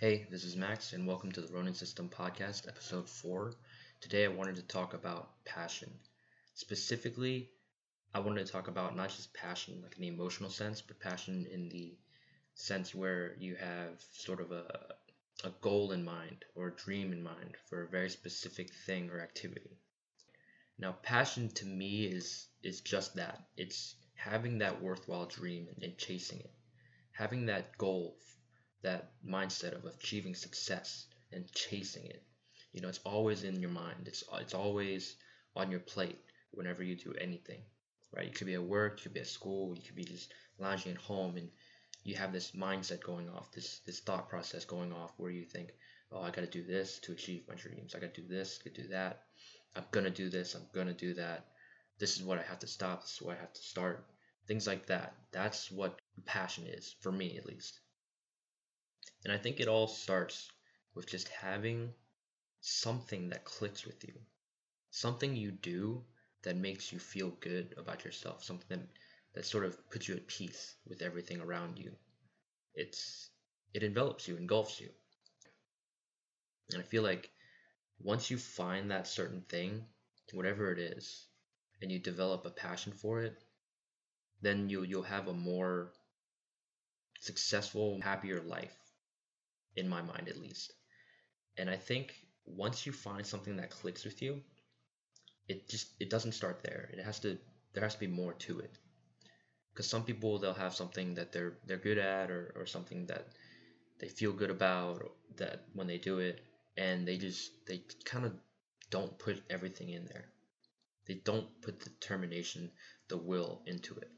Hey, this is Max, and welcome to the Ronin System Podcast, episode 4. Today I wanted to talk about passion. Specifically, I wanted to talk about not just passion, like in the emotional sense, but passion in the sense where you have sort of a, a goal in mind or a dream in mind for a very specific thing or activity. Now, passion to me is is just that. It's having that worthwhile dream and, and chasing it. Having that goal that mindset of achieving success and chasing it. You know, it's always in your mind. It's it's always on your plate whenever you do anything, right? You could be at work, you could be at school, you could be just lounging at home, and you have this mindset going off, this this thought process going off, where you think, oh, I got to do this to achieve my dreams. I got to do this, I got to do that. I'm gonna do this. I'm gonna do that. This is what I have to stop. This is what I have to start. Things like that. That's what passion is for me, at least. And I think it all starts with just having something that clicks with you, something you do that makes you feel good about yourself, something that, sort of puts you at peace with everything around you. It's it envelops you, engulfs you. And I feel like once you find that certain thing, whatever it is, and you develop a passion for it, then you'll you'll have a more successful, happier life in my mind at least. And I think once you find something that clicks with you, it just it doesn't start there. It has to there has to be more to it. Because some people they'll have something that they're they're good at or, or something that they feel good about that when they do it and they just they kind of don't put everything in there. They don't put the determination, the will into it.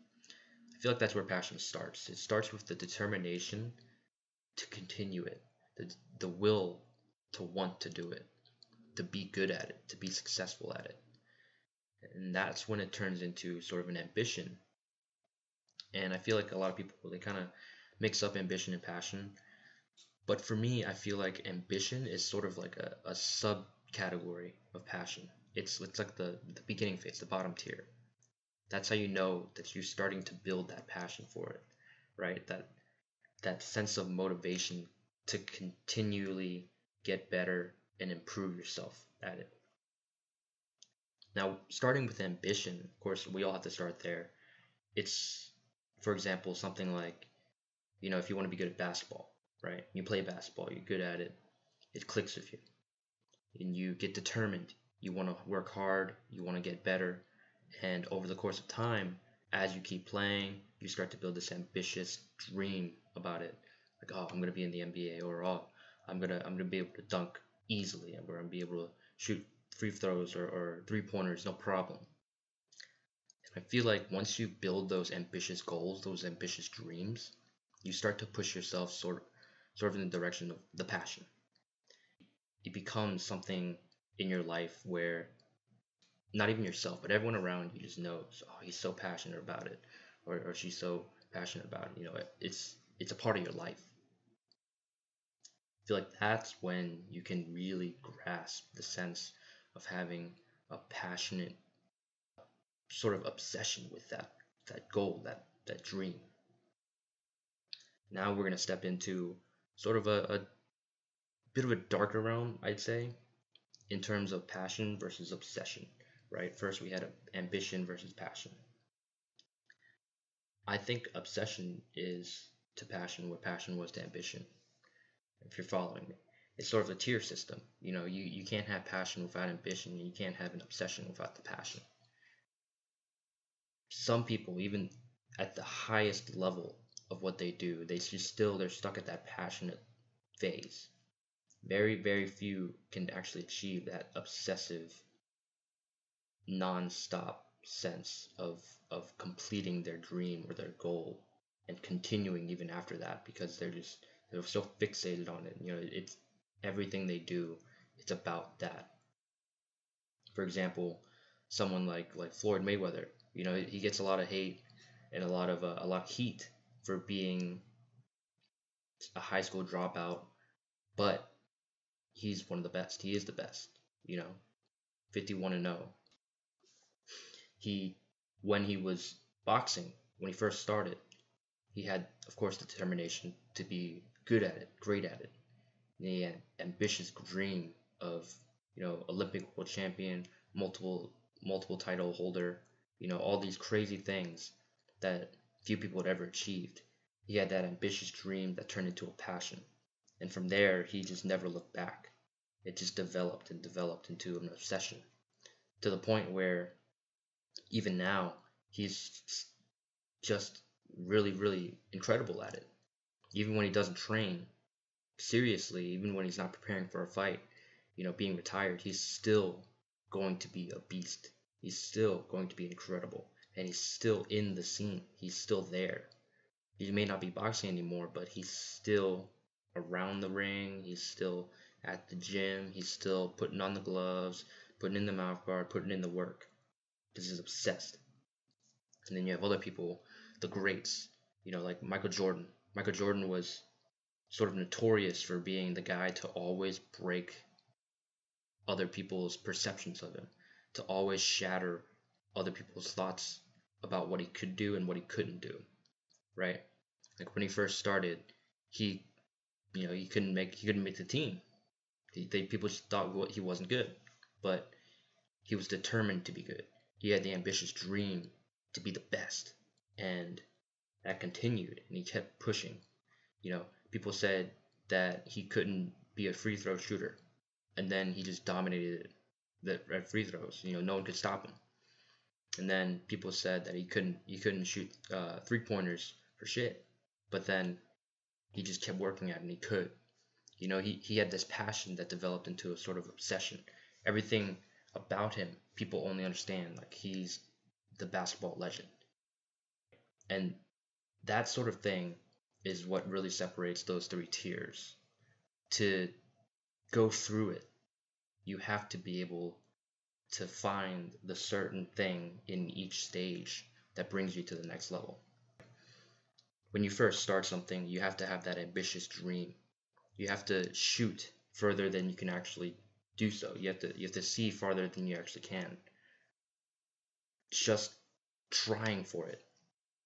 I feel like that's where passion starts. It starts with the determination to continue it, the, the will to want to do it, to be good at it, to be successful at it. And that's when it turns into sort of an ambition. And I feel like a lot of people, they kind of mix up ambition and passion. But for me, I feel like ambition is sort of like a, a subcategory of passion. It's, it's like the, the beginning phase, the bottom tier. That's how you know that you're starting to build that passion for it, right? That that sense of motivation to continually get better and improve yourself at it. Now, starting with ambition, of course, we all have to start there. It's, for example, something like, you know, if you want to be good at basketball, right? You play basketball, you're good at it, it clicks with you. And you get determined. You want to work hard, you want to get better. And over the course of time, as you keep playing, you start to build this ambitious dream about it. Like, oh, I'm gonna be in the NBA, or oh, I'm gonna I'm gonna be able to dunk easily, or I'm gonna be able to shoot free throws or, or three pointers, no problem. And I feel like once you build those ambitious goals, those ambitious dreams, you start to push yourself sort sort of in the direction of the passion. It becomes something in your life where not even yourself, but everyone around you just knows, oh, he's so passionate about it, or, or she's so passionate about it. You know, it, it's it's a part of your life. I feel like that's when you can really grasp the sense of having a passionate sort of obsession with that that goal, that that dream. Now we're gonna step into sort of a, a bit of a darker realm, I'd say, in terms of passion versus obsession right? First, we had ambition versus passion. I think obsession is to passion what passion was to ambition. If you're following me, it's sort of a tier system. You know, you, you can't have passion without ambition, and you can't have an obsession without the passion. Some people, even at the highest level of what they do, they just still they're stuck at that passionate phase. Very, very few can actually achieve that obsessive non-stop sense of of completing their dream or their goal and continuing even after that because they're just they're so fixated on it you know it's everything they do it's about that. For example someone like like Floyd Mayweather you know he gets a lot of hate and a lot of uh, a lot of heat for being a high school dropout but he's one of the best. He is the best you know 51 and 0 he when he was boxing when he first started he had of course the determination to be good at it great at it the ambitious dream of you know Olympic world champion, multiple multiple title holder, you know all these crazy things that few people had ever achieved. He had that ambitious dream that turned into a passion, and from there he just never looked back. It just developed and developed into an obsession to the point where even now he's just really really incredible at it even when he doesn't train seriously, even when he's not preparing for a fight, you know, being retired, he's still going to be a beast. He's still going to be incredible. And he's still in the scene. He's still there. He may not be boxing anymore, but he's still around the ring. He's still at the gym. He's still putting on the gloves, putting in the mouth guard, putting in the work. Because he's obsessed. And then you have other people, the greats, you know, like Michael Jordan. Michael Jordan was sort of notorious for being the guy to always break other people's perceptions of him, to always shatter other people's thoughts about what he could do and what he couldn't do. Right? Like when he first started, he you know, he couldn't make he couldn't make the team. He, they people just thought he wasn't good, but he was determined to be good. He had the ambitious dream to be the best, and that continued and he kept pushing. You know, people said that he couldn't be a free throw shooter, and then he just dominated the free throws. You know, no one could stop him. And then people said that he couldn't he couldn't shoot uh, three pointers for shit, but then he just kept working at it and he could. You know, he, he had this passion that developed into a sort of obsession. Everything about him, people only understand like he's the basketball legend. And that sort of thing is what really separates those three tiers. To go through it, you have to be able to find the certain thing in each stage that brings you to the next level. When you first start something, you have to have that ambitious dream. You have to shoot further than you can actually do so. You have to you have to see farther than you actually can. Just trying for it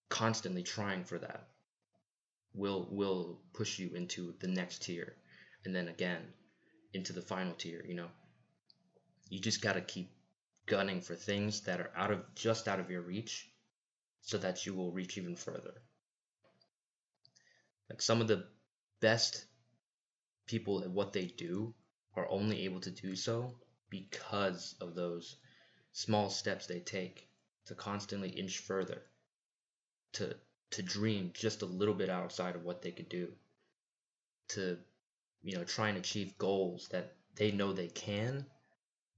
constantly trying for that will will push you into the next tier. And then again into the final tier you know? You just got to keep gunning for things that are out of just out of your reach so that you will reach even further. Like some of the best people at what they do are only able to do so because of those small steps they take to constantly inch further to to dream just a little bit outside of what they could do to you know try and achieve goals that they know they can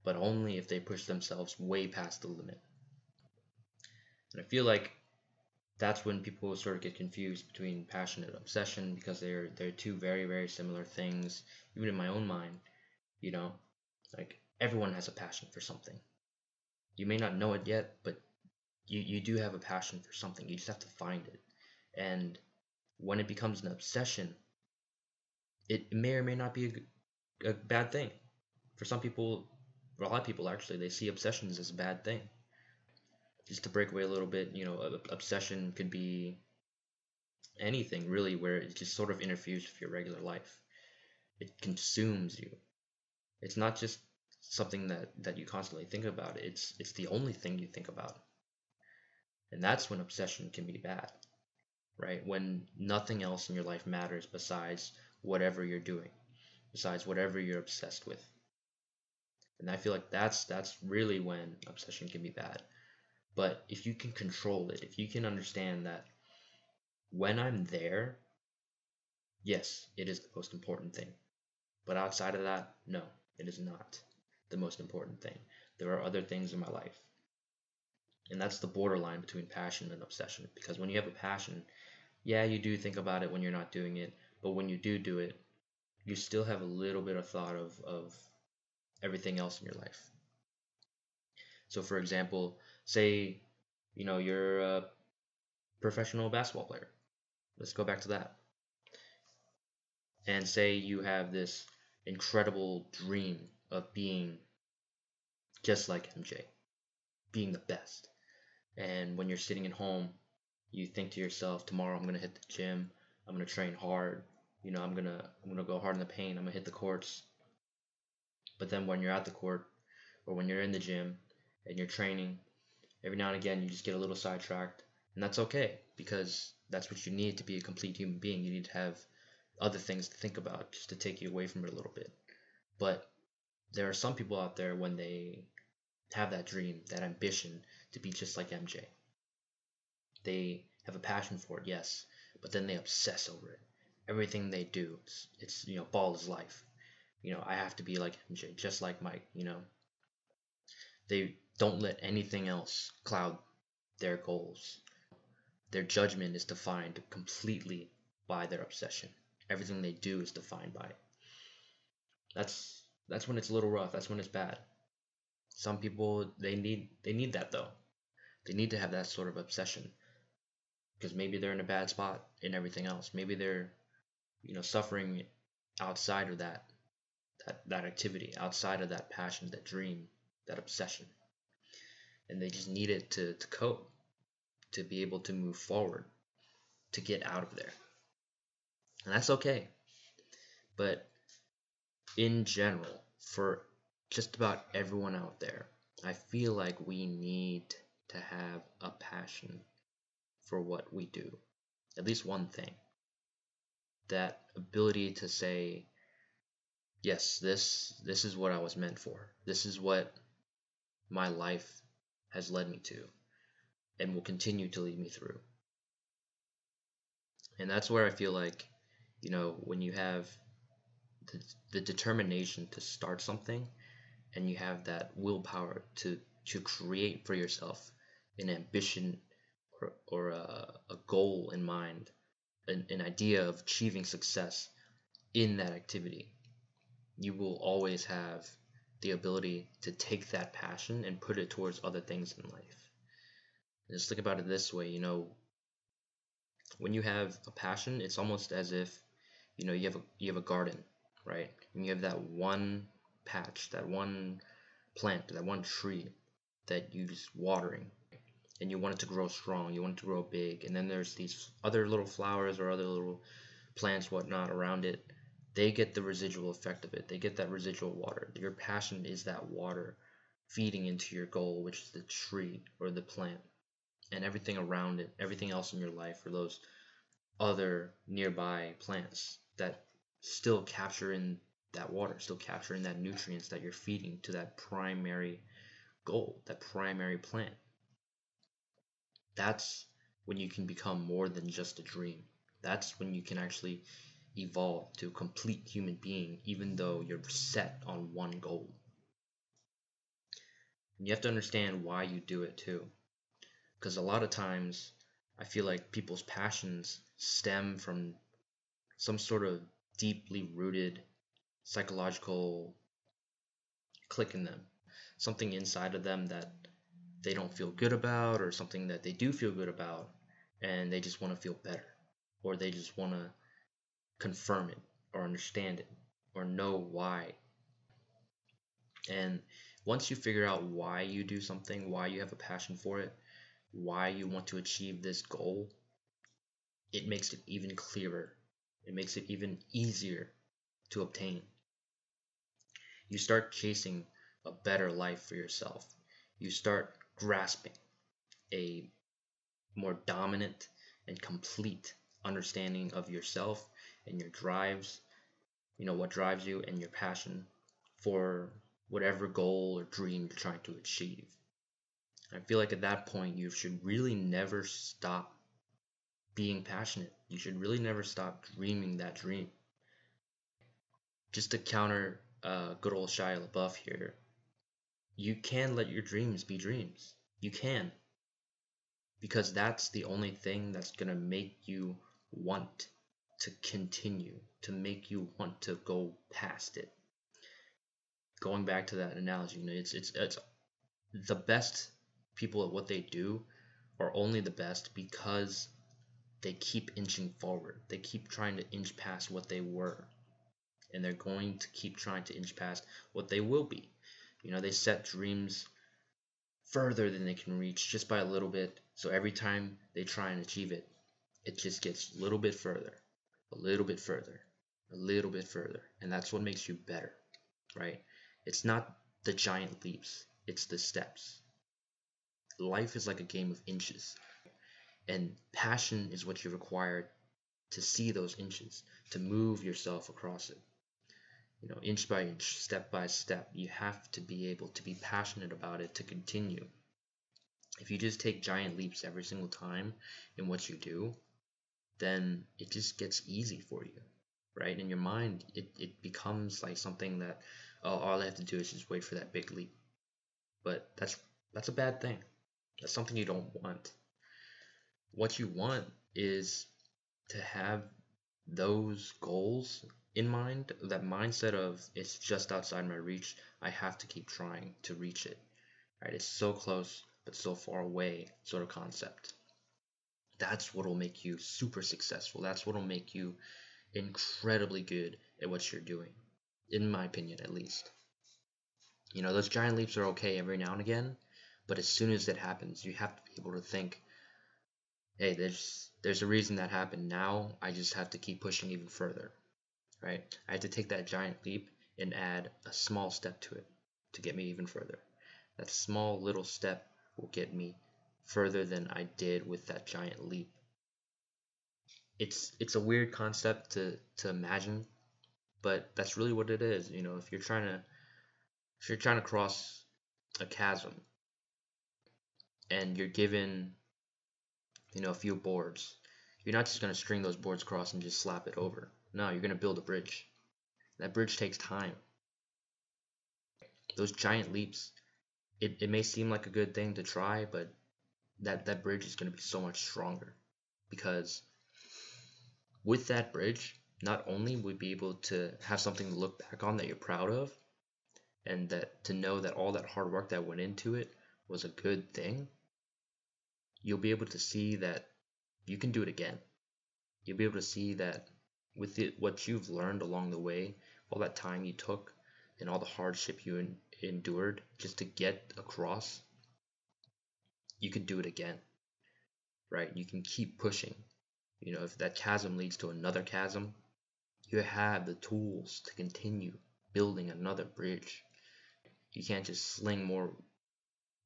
but only if they push themselves way past the limit. And i feel like that's when people sort of get confused between passion and obsession because they're they're two very very similar things even in my own mind you know? Like everyone has a passion for something. You may not know it yet but you, you do have a passion for something. You just have to find it. And when it becomes an obsession, it may or may not be a, a bad thing. For some people, for a lot of people actually, they see obsessions as a bad thing. Just to break away a little bit, you know, obsession could be anything really where it just sort of interferes with your regular life. It consumes you. It's not just something that, that you constantly think about. It's it's the only thing you think about. And that's when obsession can be bad, right? When nothing else in your life matters besides whatever you're doing, besides whatever you're obsessed with. And I feel like that's that's really when obsession can be bad. But if you can control it, if you can understand that when I'm there, yes, it is the most important thing. But outside of that, no, it is not the most important thing. There are other things in my life and that's the borderline between passion and obsession. Because when you have a passion, yeah, you do think about it when you're not doing it, but when you do do it, you still have a little bit of thought of, of everything else in your life. So, for example, say, you know, you're a professional basketball player. Let's go back to that. And say you have this incredible dream of being just like MJ, being the best. And when you're sitting at home, you think to yourself, tomorrow I'm to hit the gym, I'm to train hard, you know, I'm gonna I'm gonna go hard in the paint. I'm gonna hit the courts. But then when you're at the court, or when you're in the gym and you're training, every now and again you just get a little sidetracked, and that's okay because that's what you need to be a complete human being. You need to have other things to think about just to take you away from it a little bit. But there are some people out there when they have that dream, that ambition to be just like MJ. They have a passion for it, yes, but then they obsess over it. Everything they do, it's, it's you know, ball is life. You know, I have to be like MJ, just like Mike, you know. They don't let anything else cloud their goals. Their judgment is defined completely by their obsession. Everything they do is defined by it. That's that's when it's a little rough. That's when it's bad. Some people they need they need that though. They need to have that sort of obsession because maybe they're in a bad spot in everything else. Maybe they're you know suffering outside of that that that activity, outside of that passion, that dream, that obsession. And they just need it to, to cope, to be able to move forward, to get out of there. And that's okay. But in general, for just about everyone out there, I feel like we need to have a passion for what we do. At least one thing. That ability to say, yes, this this is what I was meant for. This is what my life has led me to and will continue to lead me through. And that's where I feel like, you know, when you have the, the determination to start something and you have that willpower to to create for yourself an ambition or, or a, a goal in mind, an, an idea of achieving success in that activity, you will always have the ability to take that passion and put it towards other things in life. Just think about it this way, you know, when you have a passion, it's almost as if, you know, you have a you have a garden, right? And you have that one patch, that one plant, that one tree that you just watering and you want it to grow strong, you want it to grow big, and then there's these other little flowers or other little plants, whatnot around it they get the residual effect of it. They get that residual water. Your passion is that water feeding into your goal, which is the tree or the plant, and everything around it, everything else in your life, or those other nearby plants that still capture in that water, still capturing that nutrients that you're feeding to that primary goal, that primary plant. That's when you can become more than just a dream. That's when you can actually evolve to a complete human being, even though you're set on one goal. And you have to understand why you do it too. Because a lot of times, I feel like people's passions stem from some sort of deeply rooted psychological click in them. Something inside of them that they don't feel good about, or something that they do feel good about, and they just want to feel better. Or they just want to confirm it or understand it or know why. And once you figure out why you do something, why you have a passion for it, why you want to achieve this goal, it makes it even clearer. It makes it even easier to obtain. You start chasing a better life for yourself. You start grasping a more dominant and complete understanding of yourself and your drives, you know, what drives you and your passion for whatever goal or dream you're trying to achieve. I feel like at that point, you should really never stop being passionate. You should really never stop dreaming that dream. Just to counter uh, good old Shia LaBeouf here, you can let your dreams be dreams. You can. Because that's the only thing that's going to make you want to continue, to make you want to go past it. Going back to that analogy, you know, it's it's it's the best people at what they do are only the best because they keep inching forward. They keep trying to inch past what they were. And they're going to keep trying to inch past what they will be. You know, they set dreams further than they can reach just by a little bit. So every time they try and achieve it, it just gets a little bit further a little bit further a little bit further. And that's what makes you better, right? It's not the giant leaps, it's the steps. Life is like a game of inches. And passion is what you require to see those inches, to move yourself across it. You know, inch by inch, step by step, you have to be able to be passionate about it to continue. If you just take giant leaps every single time in what you do, then it just gets easy for you, right? In your mind, it, it becomes like something that oh, all I have to do is just wait for that big leap. But that's that's a bad thing. That's something you don't want. What you want is to have those goals in mind, that mindset of it's just outside my reach, I have to keep trying to reach it. Right? It's so close but so far away sort of concept. That's what'll make you super successful. That's what'll make you incredibly good at what you're doing. In my opinion at least. You know, those giant leaps are okay every now and again, but as soon as it happens, you have to be able to think, hey, there's there's a reason that happened. Now I just have to keep pushing even further. Right? I had to take that giant leap and add a small step to it to get me even further. That small little step will get me further than I did with that giant leap. It's it's a weird concept to to imagine, but that's really what it is. You know, if you're trying to if you're trying to cross a chasm and you're given you know a few boards you're not just going to string those boards across and just slap it over no you're going to build a bridge. That bridge takes time. Those giant leaps. It, it may seem like a good thing to try but that that bridge is going to be so much stronger. Because with that bridge not only would be able to have something to look back on that you're proud of and that to know that all that hard work that went into it was a good thing, you'll be able to see that you can do it again. You'll be able to see that with it, what you've learned along the way, all that time you took, and all the hardship you en- endured just to get across, you can do it again. Right? You can keep pushing. You know, if that chasm leads to another chasm, you have the tools to continue building another bridge. You can't just sling more,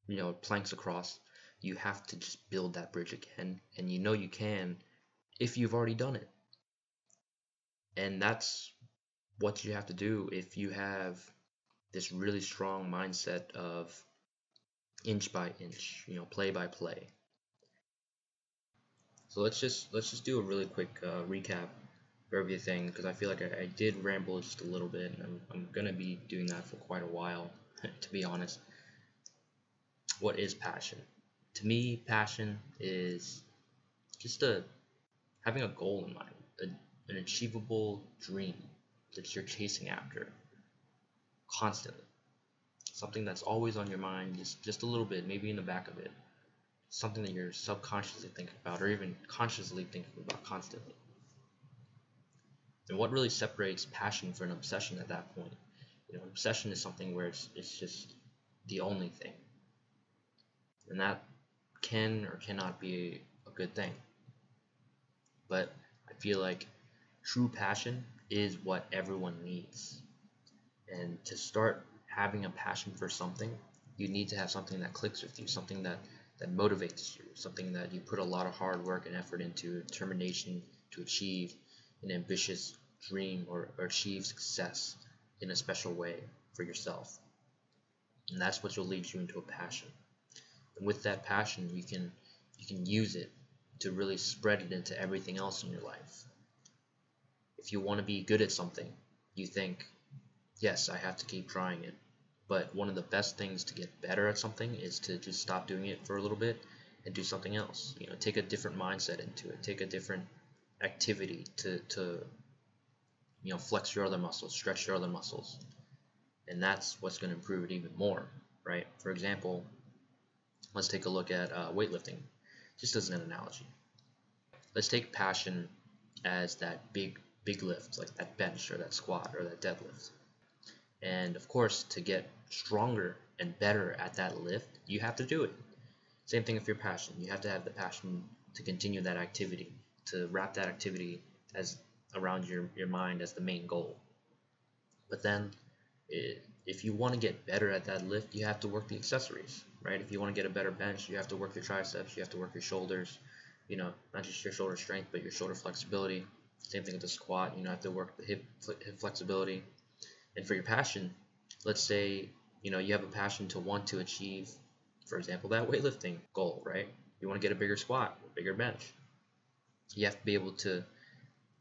you know, planks across. You have to just build that bridge again, and you know you can if you've already done it. And that's what you have to do if you have this really strong mindset of inch by inch, you know, play by play. So let's just let's just do a really quick uh, recap of everything because I feel like I, I, did ramble just a little bit, and I'm, I'm gonna be doing that for quite a while. to be honest. What is passion? To me, passion is just a having a goal in mind, a, an achievable dream that you're chasing after constantly. Something that's always on your mind, just just a little bit, maybe in the back of it. Something that you're subconsciously thinking about, or even consciously thinking about constantly. And what really separates passion from an obsession at that point you know, obsession is something where it's, it's just the only thing. And that can or cannot be a good thing. But I feel like true passion is what everyone needs. And to start having a passion for something, you need to have something that clicks with you, something that, that motivates you, something that you put a lot of hard work and effort into, determination to achieve an ambitious dream or, or achieve success in a special way for yourself. And that's what will lead you into a passion. And with that passion, you can you can use it to really spread it into everything else in your life. If you want to be good at something, you think, yes, I have to keep trying it. But one of the best things to get better at something is to just stop doing it for a little bit and do something else. You know, take a different mindset into it. Take a different activity to, to you know, flex your other muscles, stretch your other muscles. And that's what's going to improve it even more, right? For example, let's take a look at uh, weightlifting, just as an analogy. Let's take passion as that big, big lift, like that bench or that squat or that deadlift. And of course, to get stronger and better at that lift, you have to do it. Same thing if you're passionate. You have to have the passion to continue that activity, to wrap that activity as around your, your mind as the main goal. But then, it, if you want to get better at that lift, you have to work the accessories, right? If you want to get a better bench, you have to work your triceps, you have to work your shoulders, you know, not just your shoulder strength, but your shoulder flexibility. Same thing with the squat, you know, have to work the hip, hip flexibility. And for your passion, let's say, you know, you have a passion to want to achieve, for example, that weightlifting goal, right? You want to get a bigger squat, a bigger bench. You have to be able to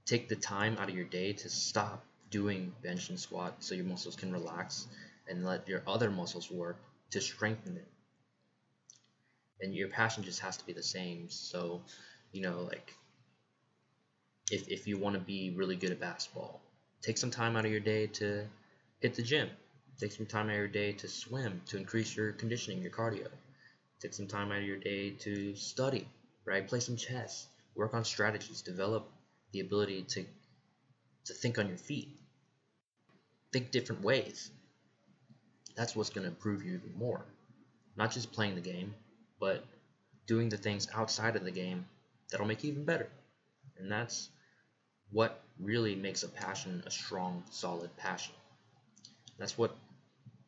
take the time out of your day to stop doing bench and squat so your muscles can relax and let your other muscles work to strengthen it. And your passion just has to be the same. So, you know, like if, if you want to be really good at basketball, take some time out of your day to hit the gym. Take some time out of your day to swim to increase your conditioning, your cardio. Take some time out of your day to study, right? Play some chess, work on strategies, develop the ability to to think on your feet. Think different ways. That's what's going to improve you even more. Not just playing the game, but doing the things outside of the game that'll make you even better. And that's what really makes a passion a strong, solid passion. That's what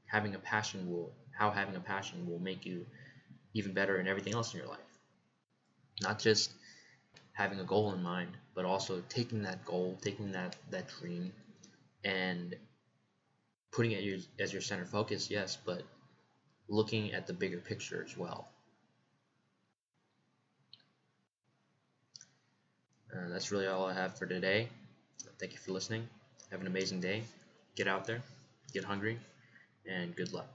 having a passion will, how having a passion will make you even better in everything else in your life. Not just having a goal in mind, but also taking that goal, taking that, that dream, and putting it as your center focus, yes, but looking at the bigger picture as well. Uh, that's really all I have for today. Thank you for listening. Have an amazing day. Get out there, get hungry, and good luck.